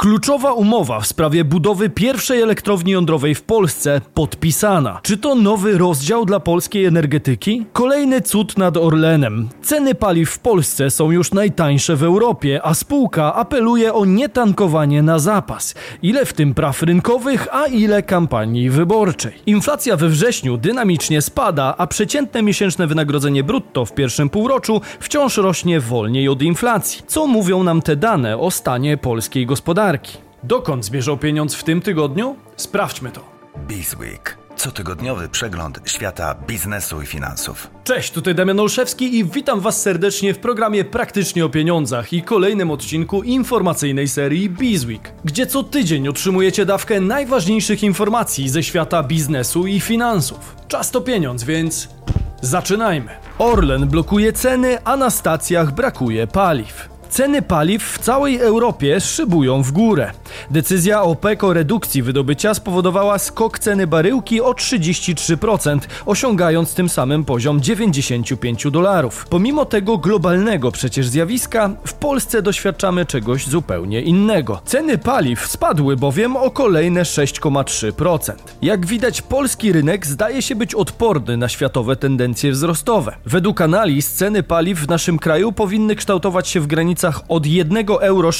Kluczowa umowa w sprawie budowy pierwszej elektrowni jądrowej w Polsce podpisana. Czy to nowy rozdział dla polskiej energetyki? Kolejny cud nad Orlenem. Ceny paliw w Polsce są już najtańsze w Europie, a spółka apeluje o nietankowanie na zapas. Ile w tym praw rynkowych, a ile kampanii wyborczej. Inflacja we wrześniu dynamicznie spada, a przeciętne miesięczne wynagrodzenie brutto w pierwszym półroczu wciąż rośnie wolniej od inflacji. Co mówią nam te dane o stanie polskiej gospodarki? Dokąd zmierzał pieniądz w tym tygodniu? Sprawdźmy to. Bizweek. Cotygodniowy przegląd świata biznesu i finansów. Cześć, tutaj Damian Olszewski i witam Was serdecznie w programie Praktycznie o Pieniądzach i kolejnym odcinku informacyjnej serii Bizweek, gdzie co tydzień otrzymujecie dawkę najważniejszych informacji ze świata biznesu i finansów. Czas to pieniądz, więc zaczynajmy. Orlen blokuje ceny, a na stacjach brakuje paliw. Ceny paliw w całej Europie szybują w górę. Decyzja OPEC o redukcji wydobycia spowodowała skok ceny baryłki o 33%, osiągając tym samym poziom 95 dolarów. Pomimo tego globalnego przecież zjawiska, w Polsce doświadczamy czegoś zupełnie innego. Ceny paliw spadły bowiem o kolejne 6,3%. Jak widać, polski rynek zdaje się być odporny na światowe tendencje wzrostowe. Według analiz ceny paliw w naszym kraju powinny kształtować się w granicach od 1,62 euro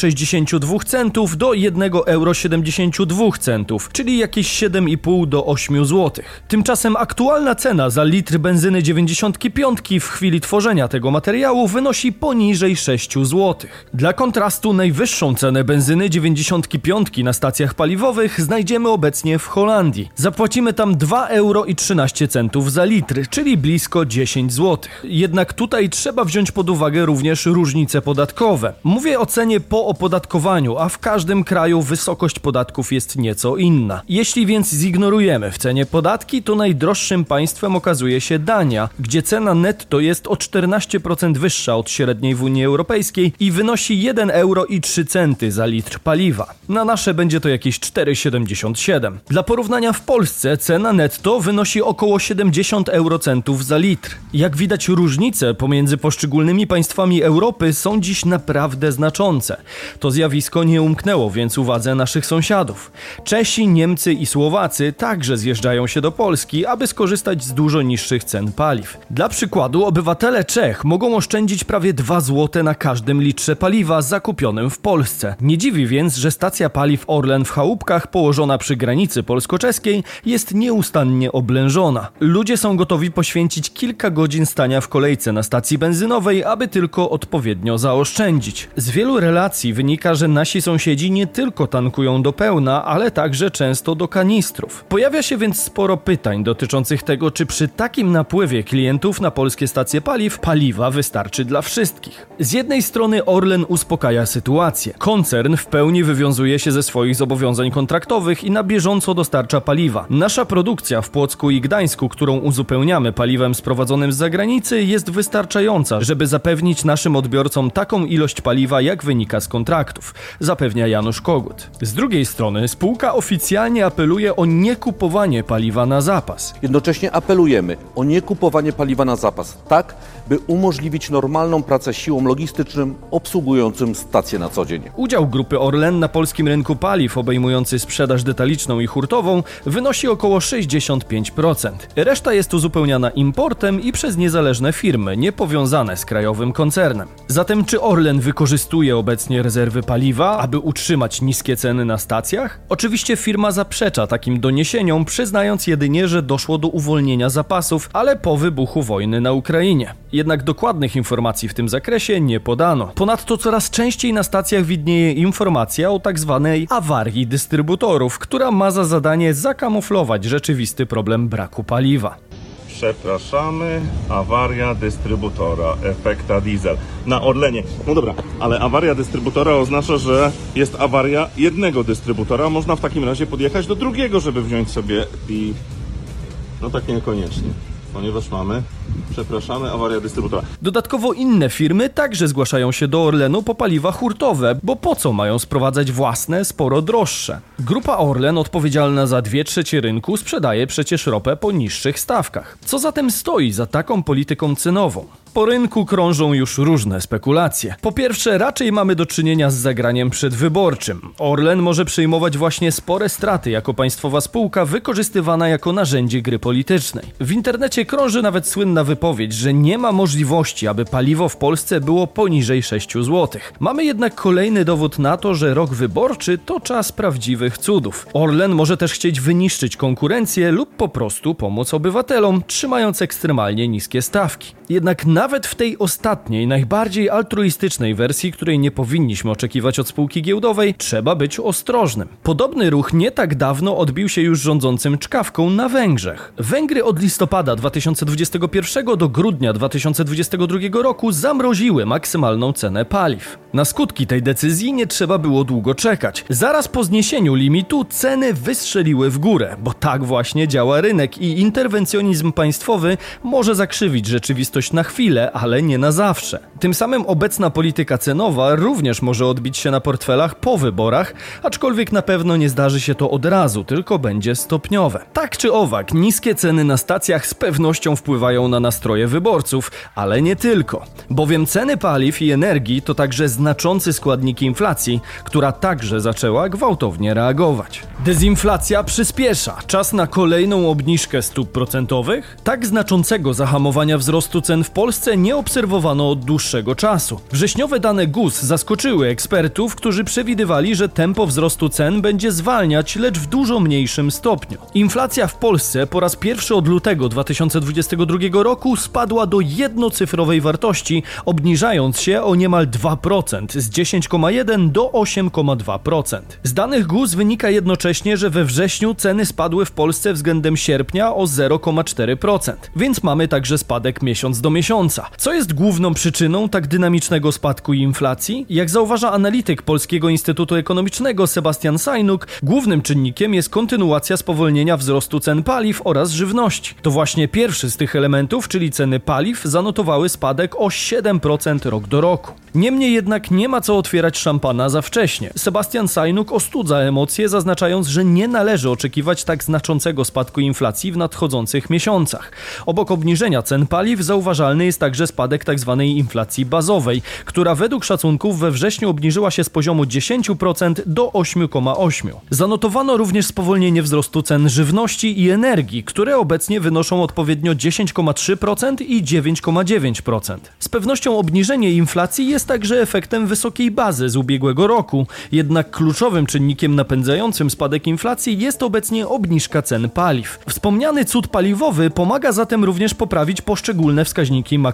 do 1,72 euro czyli jakieś 7,5 do 8 zł. Tymczasem aktualna cena za litr benzyny 95 w chwili tworzenia tego materiału wynosi poniżej 6 zł. Dla kontrastu najwyższą cenę benzyny 95 na stacjach paliwowych znajdziemy obecnie w Holandii. Zapłacimy tam 2,13 euro za litr, czyli blisko 10 zł. Jednak tutaj trzeba wziąć pod uwagę również różnice podatkowe. Mówię o cenie po opodatkowaniu, a w każdym kraju wysokość podatków jest nieco inna. Jeśli więc zignorujemy w cenie podatki, to najdroższym państwem okazuje się Dania, gdzie cena netto jest o 14% wyższa od średniej w Unii Europejskiej i wynosi 1 euro i 3 centy za litr paliwa. Na nasze będzie to jakieś 4,77. Dla porównania w Polsce cena netto wynosi około 70 eurocentów za litr. Jak widać różnice pomiędzy poszczególnymi państwami Europy są dziś naprawdę znaczące. To zjawisko nie umknęło więc uwadze naszych sąsiadów. Czesi, Niemcy i Słowacy także zjeżdżają się do Polski, aby skorzystać z dużo niższych cen paliw. Dla przykładu obywatele Czech mogą oszczędzić prawie 2 zł na każdym litrze paliwa zakupionym w Polsce. Nie dziwi więc, że stacja paliw Orlen w Chałupkach położona przy granicy polsko-czeskiej jest nieustannie oblężona. Ludzie są gotowi poświęcić kilka godzin stania w kolejce na stacji benzynowej, aby tylko odpowiednio zaoszczędzić. Z wielu relacji wynika, że nasi sąsiedzi nie tylko tankują do pełna, ale także często do kanistrów. Pojawia się więc sporo pytań dotyczących tego, czy przy takim napływie klientów na polskie stacje paliw paliwa wystarczy dla wszystkich. Z jednej strony Orlen uspokaja sytuację. Koncern w pełni wywiązuje się ze swoich zobowiązań kontraktowych i na bieżąco dostarcza paliwa. Nasza produkcja w Płocku i Gdańsku, którą uzupełniamy paliwem sprowadzonym z zagranicy, jest wystarczająca, żeby zapewnić naszym odbiorcom taką ilość paliwa, jak wynika z kontraktów, zapewnia Janusz Kogut. Z drugiej strony spółka oficjalnie apeluje o niekupowanie paliwa na zapas. Jednocześnie apelujemy o niekupowanie paliwa na zapas, tak by umożliwić normalną pracę siłom logistycznym obsługującym stacje na co dzień. Udział grupy Orlen na polskim rynku paliw obejmujący sprzedaż detaliczną i hurtową wynosi około 65%. Reszta jest uzupełniana importem i przez niezależne firmy, niepowiązane z krajowym koncernem. Zatem czy Orlen wykorzystuje obecnie rezerwy paliwa, aby utrzymać niskie ceny na stacjach? Oczywiście firma zaprzecza takim doniesieniom, przyznając jedynie, że doszło do uwolnienia zapasów, ale po wybuchu wojny na Ukrainie. Jednak dokładnych informacji w tym zakresie nie podano. Ponadto coraz częściej na stacjach widnieje informacja o tak zwanej awarii dystrybutorów, która ma za zadanie zakamuflować rzeczywisty problem braku paliwa. Przepraszamy, awaria dystrybutora, efekta diesel. Na Orlenie. No dobra, ale awaria dystrybutora oznacza, że jest awaria jednego dystrybutora. Można w takim razie podjechać do drugiego, żeby wziąć sobie i... No tak niekoniecznie, ponieważ mamy, przepraszamy, awaria dystrybutora. Dodatkowo inne firmy także zgłaszają się do Orlenu po paliwa hurtowe, bo po co mają sprowadzać własne, sporo droższe? Grupa Orlen, odpowiedzialna za dwie trzecie rynku, sprzedaje przecież ropę po niższych stawkach. Co zatem stoi za taką polityką cenową? Po rynku krążą już różne spekulacje. Po pierwsze, raczej mamy do czynienia z zagraniem przedwyborczym. Orlen może przyjmować właśnie spore straty jako państwowa spółka wykorzystywana jako narzędzie gry politycznej. W internecie krąży nawet słynna wypowiedź, że nie ma możliwości, aby paliwo w Polsce było poniżej 6 zł. Mamy jednak kolejny dowód na to, że rok wyborczy to czas prawdziwych cudów. Orlen może też chcieć wyniszczyć konkurencję lub po prostu pomóc obywatelom, trzymając ekstremalnie niskie stawki. Jednak nawet w tej ostatniej, najbardziej altruistycznej wersji, której nie powinniśmy oczekiwać od spółki giełdowej, trzeba być ostrożnym. Podobny ruch nie tak dawno odbił się już rządzącym czkawką na Węgrzech. Węgry od listopada 2021 do grudnia 2022 roku zamroziły maksymalną cenę paliw. Na skutki tej decyzji nie trzeba było długo czekać. Zaraz po zniesieniu limitu ceny wystrzeliły w górę, bo tak właśnie działa rynek i interwencjonizm państwowy może zakrzywić rzeczywistość na chwilę, ale nie na zawsze. Tym samym obecna polityka cenowa również może odbić się na portfelach po wyborach, aczkolwiek na pewno nie zdarzy się to od razu, tylko będzie stopniowe. Tak czy owak, niskie ceny na stacjach z pewnością wpływają na nastroje wyborców, ale nie tylko, bowiem ceny paliw i energii to także znaczący składnik inflacji, która także zaczęła gwałtownie reagować. Dezinflacja przyspiesza. Czas na kolejną obniżkę stóp procentowych? Tak znaczącego zahamowania wzrostu cen w Polsce nie obserwowano od dłuższego czasu. Wrześniowe dane GUS zaskoczyły ekspertów, którzy przewidywali, że tempo wzrostu cen będzie zwalniać, lecz w dużo mniejszym stopniu. Inflacja w Polsce po raz pierwszy od lutego 2022 roku spadła do jednocyfrowej wartości, obniżając się o niemal 2% z 10,1 do 8,2%. Z danych GUS wynika jednocześnie, że we wrześniu ceny spadły w Polsce względem sierpnia o 0,4%, więc mamy także spadek miesiąc do miesiąca. Co jest główną przyczyną tak dynamicznego spadku inflacji? Jak zauważa analityk Polskiego Instytutu Ekonomicznego Sebastian Sajnuk, głównym czynnikiem jest kontynuacja spowolnienia wzrostu cen paliw oraz żywności. To właśnie pierwszy z tych elementów, czyli ceny paliw, zanotowały spadek o 7% rok do roku. Niemniej jednak nie ma co otwierać szampana za wcześnie. Sebastian Sajnuk ostudza emocje, zaznaczając, że nie należy oczekiwać tak znaczącego spadku inflacji w nadchodzących miesiącach. Obok obniżenia cen paliw zauważalny jest także spadek tzw. Tak inflacji bazowej, która według szacunków we wrześniu obniżyła się z poziomu 10% do 8,8%. Zanotowano również spowolnienie wzrostu cen żywności i energii, które obecnie wynoszą odpowiednio 10,3% i 9,9%. Z pewnością obniżenie inflacji jest także efektem wysokiej bazy z ubiegłego roku, jednak kluczowym czynnikiem napędzającym spadek inflacji jest obecnie obniżka cen paliw. Wspomniany cud paliwowy pomaga zatem również poprawić poszczególne wskaźniki makroekonomiczne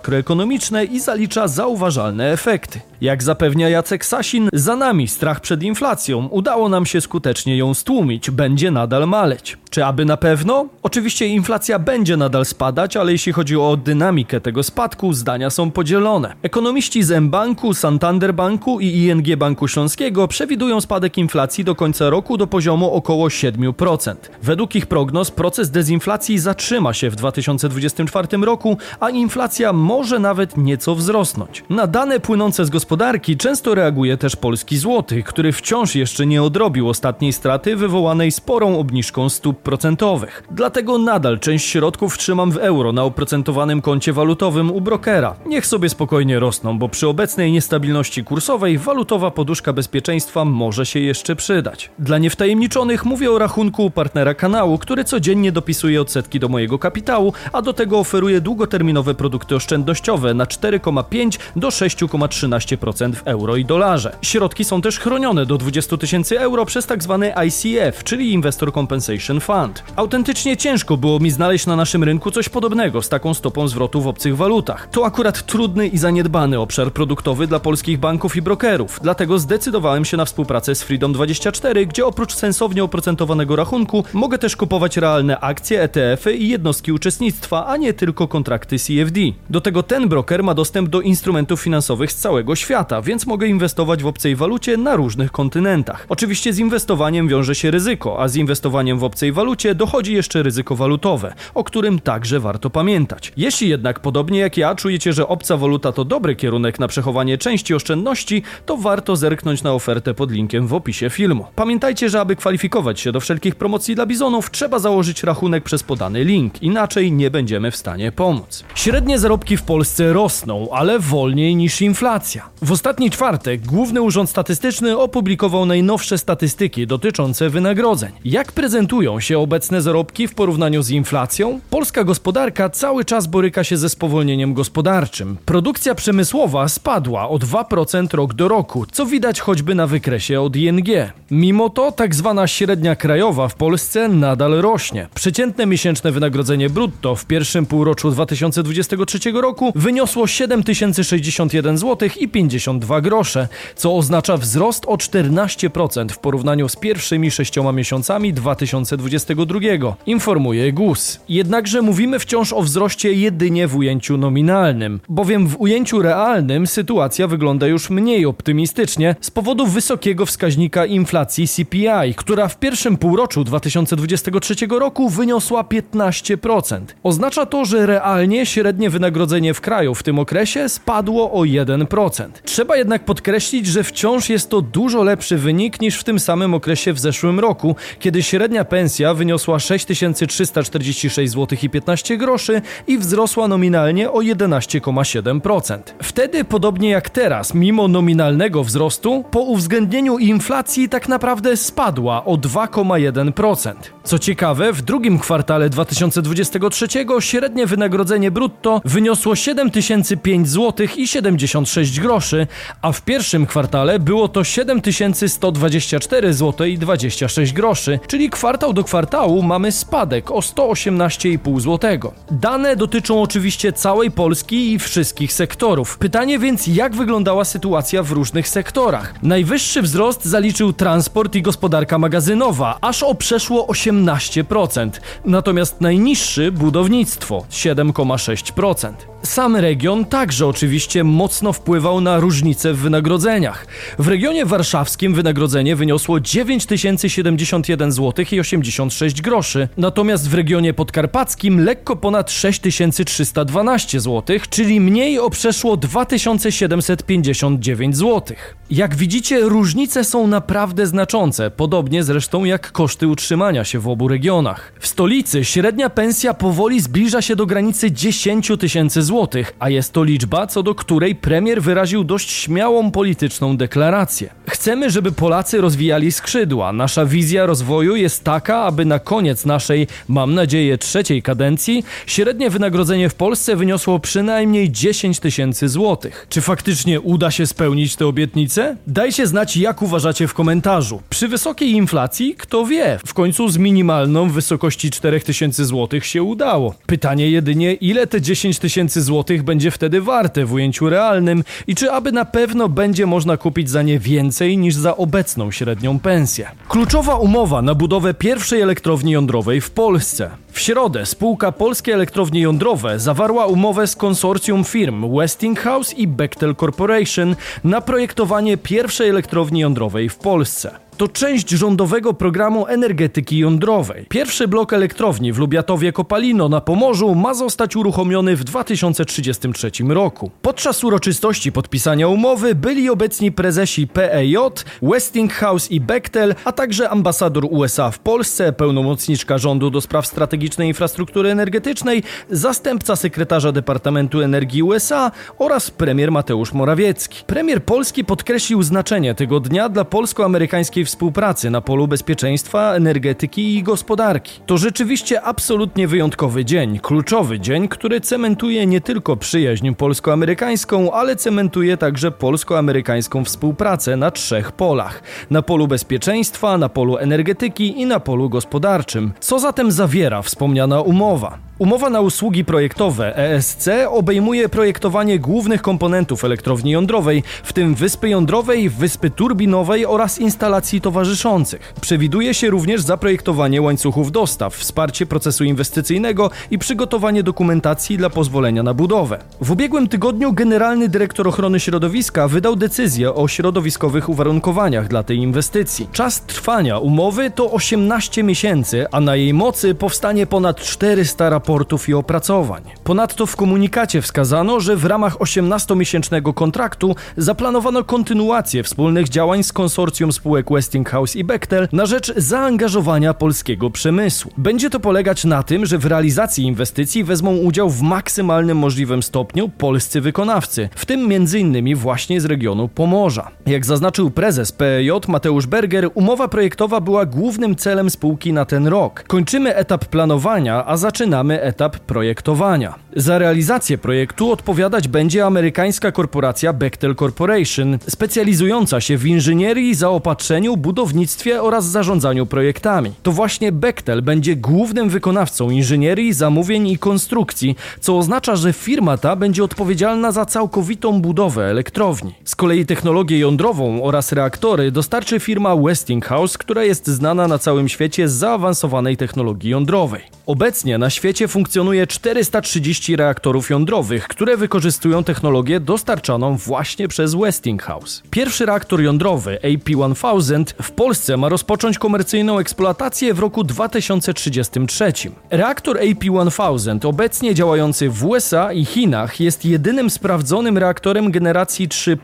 i zalicza zauważalne efekty. Jak zapewnia Jacek Sasin, za nami strach przed inflacją. Udało nam się skutecznie ją stłumić, będzie nadal maleć. Czy aby na pewno? Oczywiście inflacja będzie nadal spadać, ale jeśli chodzi o dynamikę tego spadku, zdania są podzielone. Ekonomiści z mBanku, Santander Banku i ING Banku Śląskiego przewidują spadek inflacji do końca roku do poziomu około 7%. Według ich prognoz proces dezinflacji zatrzyma się w 2024 roku, a inflacja może nawet nieco wzrosnąć. Na dane płynące z gospodarki często reaguje też polski złoty, który wciąż jeszcze nie odrobił ostatniej straty wywołanej sporą obniżką stóp procentowych. Dlatego nadal część środków trzymam w euro na oprocentowanym koncie walutowym u brokera. Niech sobie spokojnie rosną, bo przy obecnej niestabilności kursowej walutowa poduszka bezpieczeństwa może się jeszcze przydać. Dla niewtajemniczonych mówię o rachunku partnera kanału, który codziennie dopisuje odsetki do mojego kapitału, a do tego oferuje długoterminowe produkty oszczędnościowe na 4,5 do 6,13% w euro i dolarze. Środki są też chronione do 20 tysięcy euro przez tzw. Tak ICF, czyli Investor Compensation Fund. Autentycznie ciężko było mi znaleźć na naszym rynku coś podobnego z taką stopą zwrotu w obcych walutach. To akurat trudny i zaniedbany obszar produktowy dla polskich banków i brokerów, dlatego zdecydowałem się na współpracę z Freedom24, gdzie oprócz sensownie oprocentowanego rachunku mogę też kupować realne akcje, ETF-y i jednostki uczestnictwa, a nie tylko kontrakty CFD. Do tego ten broker ma dostęp do instrumentów finansowych z całego świata, więc mogę inwestować w obcej walucie na różnych kontynentach. Oczywiście z inwestowaniem wiąże się ryzyko, a z inwestowaniem w obcej walucie dochodzi jeszcze ryzyko walutowe, o którym także warto pamiętać. Jeśli jednak, podobnie jak ja, czujecie, że obca waluta to dobry kierunek na przechowanie części oszczędności, to warto zerknąć na ofertę pod linkiem w opisie filmu. Pamiętajcie, że aby kwalifikować się do wszelkich promocji dla bizonów, trzeba założyć rachunek przez podany link, inaczej nie będziemy w stanie pomóc. Średnie zarobki w Polsce rosną, ale wolniej niż inflacja. W ostatni czwartek Główny Urząd Statystyczny opublikował najnowsze statystyki dotyczące wynagrodzeń. Jak prezentują się obecne zarobki w porównaniu z inflacją? Polska gospodarka cały czas boryka się ze spowolnieniem gospodarczym. Produkcja przemysłowa spadła o 2% rok do roku, co widać choćby na wykresie od ING. Mimo to tak zwana średnia krajowa w Polsce nadal rośnie. Przeciętne miesięczne wynagrodzenie brutto w pierwszym półroczu 2023 roku wyniosło 7061 zł i 52 grosze, co oznacza wzrost o 14% w porównaniu z pierwszymi sześcioma miesiącami 2022, informuje GUS. Jednakże mówimy wciąż o wzroście jedynie w ujęciu nominalnym, bowiem w ujęciu realnym sytuacja wygląda już mniej optymistycznie z powodu wysokiego wskaźnika inflacji CPI, która w pierwszym półroczu 2023 roku wyniosła 15%. Oznacza to, że realnie średnie wynagrodzenie w kraju w tym okresie spadło o 1%. Trzeba jednak podkreślić, że wciąż jest to dużo lepszy wynik niż w tym samym okresie w zeszłym roku, kiedy średnia pensja wyniosła 6346 zł i 15 groszy i wzrosła nominalnie o 11,7%. Wtedy, podobnie jak teraz, mimo nominalnego wzrostu, po uwzględnieniu inflacji tak naprawdę spadła o 2,1%. Co ciekawe, w drugim kwartale 2023 średnie wynagrodzenie brutto wyniosło 7005 zł i 76 groszy, a w pierwszym kwartale było to 7124 zł i 26 groszy, czyli kwartał do kwartału mamy spadek o 118,5 zł. Dane dotyczą oczywiście całej Polski i wszystkich sektorów. Pytanie więc, jak wyglądała sytuacja w różnych sektorach? Najwyższy wzrost zaliczył transport i gospodarka magazynowa, aż o przeszło 18%, natomiast najniższy budownictwo 7,6%. Sam region także oczywiście mocno wpływał na różnice w wynagrodzeniach. W regionie warszawskim wynagrodzenie wyniosło 9071 zł i 86 groszy, natomiast w regionie podkarpackim lekko ponad 6312 zł, czyli mniej o przeszło 2759 zł. Jak widzicie, różnice są naprawdę znaczące, podobnie zresztą jak koszty utrzymania się w obu regionach. W stolicy średnia pensja powoli zbliża się do granicy 10 tysięcy złotych, a jest to liczba, co do której premier wyraził dość śmiałą polityczną deklarację. Chcemy, żeby Polacy rozwijali skrzydła. Nasza wizja rozwoju jest taka, aby na koniec naszej, mam nadzieję, trzeciej kadencji średnie wynagrodzenie w Polsce wyniosło przynajmniej 10 tysięcy złotych. Czy faktycznie uda się spełnić te obietnice? Dajcie znać, jak uważacie w komentarzu. Przy wysokiej inflacji, kto wie, w końcu z minimalną w wysokości 4000 złotych się udało. Pytanie jedynie, ile te 10 tysięcy złotych będzie wtedy warte w ujęciu realnym i czy aby na pewno będzie można kupić za nie więcej niż za obecną średnią pensję. Kluczowa umowa na budowę pierwszej elektrowni jądrowej w Polsce. W środę spółka Polskie Elektrownie Jądrowe zawarła umowę z konsorcjum firm Westinghouse i Bechtel Corporation na projektowanie pierwszej elektrowni jądrowej w Polsce. To część rządowego programu energetyki jądrowej. Pierwszy blok elektrowni w Lubiatowie Kopalino na Pomorzu ma zostać uruchomiony w 2033 roku. Podczas uroczystości podpisania umowy byli obecni prezesi PEJ, Westinghouse i Bechtel, a także ambasador USA w Polsce, pełnomocniczka rządu do spraw strategicznej infrastruktury energetycznej, zastępca sekretarza Departamentu Energii USA oraz premier Mateusz Morawiecki. Premier Polski podkreślił znaczenie tego dnia dla polsko-amerykańskiej współpracy na polu bezpieczeństwa, energetyki i gospodarki. To rzeczywiście absolutnie wyjątkowy dzień, kluczowy dzień, który cementuje nie tylko przyjaźń polsko-amerykańską, ale cementuje także polsko-amerykańską współpracę na trzech polach: na polu bezpieczeństwa, na polu energetyki i na polu gospodarczym. Co zatem zawiera wspomniana umowa? Umowa na usługi projektowe ESC obejmuje projektowanie głównych komponentów elektrowni jądrowej, w tym wyspy jądrowej, wyspy turbinowej oraz instalacji towarzyszących. Przewiduje się również zaprojektowanie łańcuchów dostaw, wsparcie procesu inwestycyjnego i przygotowanie dokumentacji dla pozwolenia na budowę. W ubiegłym tygodniu generalny dyrektor ochrony środowiska wydał decyzję o środowiskowych uwarunkowaniach dla tej inwestycji. Czas trwania umowy to 18 miesięcy, a na jej mocy powstanie ponad 400 raportów i opracowań. Ponadto w komunikacie wskazano, że w ramach 18-miesięcznego kontraktu zaplanowano kontynuację wspólnych działań z konsorcjum spółek Westinghouse i Bechtel na rzecz zaangażowania polskiego przemysłu. Będzie to polegać na tym, że w realizacji inwestycji wezmą udział w maksymalnym możliwym stopniu polscy wykonawcy, w tym m.in. właśnie z regionu Pomorza. Jak zaznaczył prezes PEJ Mateusz Berger, umowa projektowa była głównym celem spółki na ten rok. Kończymy etap planowania, a zaczynamy etap projektowania. Za realizację projektu odpowiadać będzie amerykańska korporacja Bechtel Corporation, specjalizująca się w inżynierii, zaopatrzeniu, budownictwie oraz zarządzaniu projektami. To właśnie Bechtel będzie głównym wykonawcą inżynierii, zamówień i konstrukcji, co oznacza, że firma ta będzie odpowiedzialna za całkowitą budowę elektrowni. Z kolei technologię jądrową oraz reaktory dostarczy firma Westinghouse, która jest znana na całym świecie z zaawansowanej technologii jądrowej. Obecnie na świecie funkcjonuje 430 reaktorów jądrowych, które wykorzystują technologię dostarczaną właśnie przez Westinghouse. Pierwszy reaktor jądrowy AP1000 w Polsce ma rozpocząć komercyjną eksploatację w roku 2033. Reaktor AP1000 obecnie działający w USA i Chinach jest jedynym sprawdzonym reaktorem generacji 3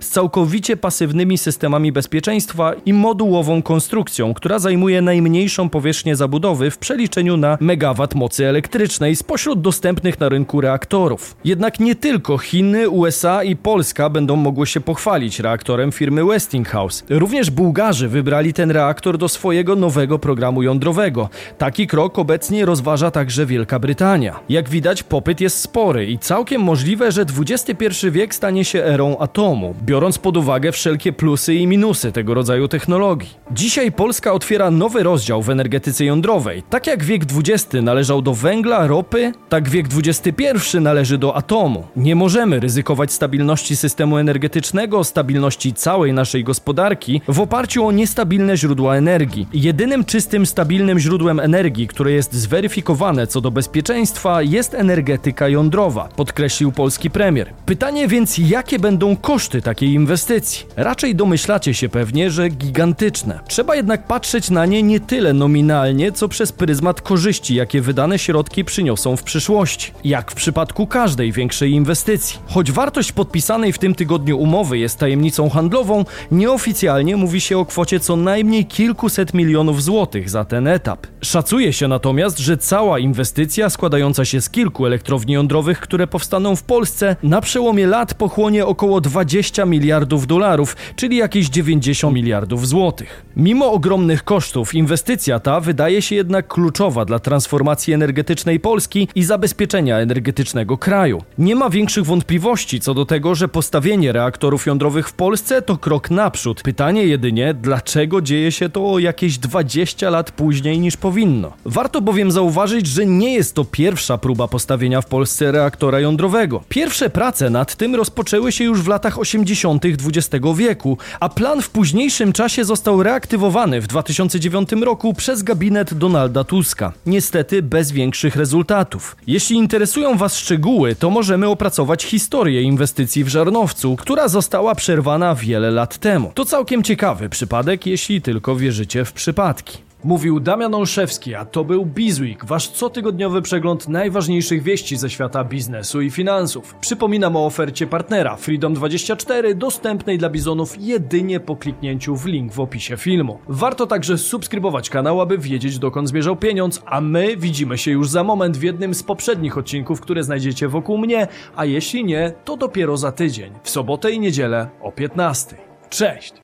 z całkowicie pasywnymi systemami bezpieczeństwa i modułową konstrukcją, która zajmuje najmniejszą powierzchnię zabudowy w przeliczeniu na megawat mocy elektrycznej spośród dostępnych na rynku reaktorów. Jednak nie tylko Chiny, USA i Polska będą mogły się pochwalić reaktorem firmy Westinghouse. Również Bułgarzy wybrali ten reaktor do swojego nowego programu jądrowego. Taki krok obecnie rozważa także Wielka Brytania. Jak widać, popyt jest spory i całkiem możliwe, że XXI wiek stanie się erą atomu, biorąc pod uwagę wszelkie plusy i minusy tego rodzaju technologii. Dzisiaj Polska otwiera nowy rozdział w energetyce jądrowej. Tak jak wiek XX należał do węgla, ropy, tak wiek XXI należy do atomu. Nie możemy ryzykować stabilności systemu energetycznego, stabilności całej naszej gospodarki w oparciu o niestabilne źródła energii. Jedynym czystym, stabilnym źródłem energii, które jest zweryfikowane co do bezpieczeństwa, jest energetyka jądrowa, podkreślił polski premier. Pytanie więc, jakie będą koszty takiej inwestycji? Raczej domyślacie się pewnie, że gigantyczne. Trzeba jednak patrzeć na nie nie tyle nominalnie, co przez pryzmat korzyści, jakie wydane środki przyniosą w przyszłości. Jak w przypadku każdej większej inwestycji. Choć wartość podpisanej w tym tygodniu umowy jest tajemnicą handlową, nieoficjalnie mówi się o kwocie co najmniej kilkuset milionów złotych za ten etap. Szacuje się natomiast, że cała inwestycja składająca się z kilku elektrowni jądrowych, które powstaną w Polsce, na przełomie lat pochłonie około 20 miliardów dolarów, czyli jakieś 90 miliardów złotych. Mimo ogromnych kosztów, inwestycja ta wydaje się jednak kluczowa dla transformacji energetycznej Polski i zabezpieczenia energetycznego kraju. Nie ma większych wątpliwości co do tego, że postawienie reaktorów jądrowych w Polsce to krok naprzód. Pytanie jedynie, dlaczego dzieje się to o jakieś 20 lat później niż powinno. Warto bowiem zauważyć, że nie jest to pierwsza próba postawienia w Polsce reaktora jądrowego. Pierwsze prace nad tym rozpoczęły się już w latach 80. XX wieku, a plan w późniejszym czasie został reaktywowany w 2009 roku przez gabinet Donalda Tuska. Niestety bez większych rezultatów. Jeśli interesują Was szczegóły, to możemy opracować historię inwestycji w Żarnowcu, która została przerwana wiele lat temu. To całkiem ciekawy przypadek, jeśli tylko wierzycie w przypadki. Mówił Damian Olszewski, a to był Bizweek, wasz cotygodniowy przegląd najważniejszych wieści ze świata biznesu i finansów. Przypominam o ofercie partnera Freedom24, dostępnej dla bizonów jedynie po kliknięciu w link w opisie filmu. Warto także subskrybować kanał, aby wiedzieć dokąd zmierzał pieniądz, a my widzimy się już za moment w jednym z poprzednich odcinków, które znajdziecie wokół mnie, a jeśli nie, to dopiero za tydzień, w sobotę i niedzielę o 15. Cześć!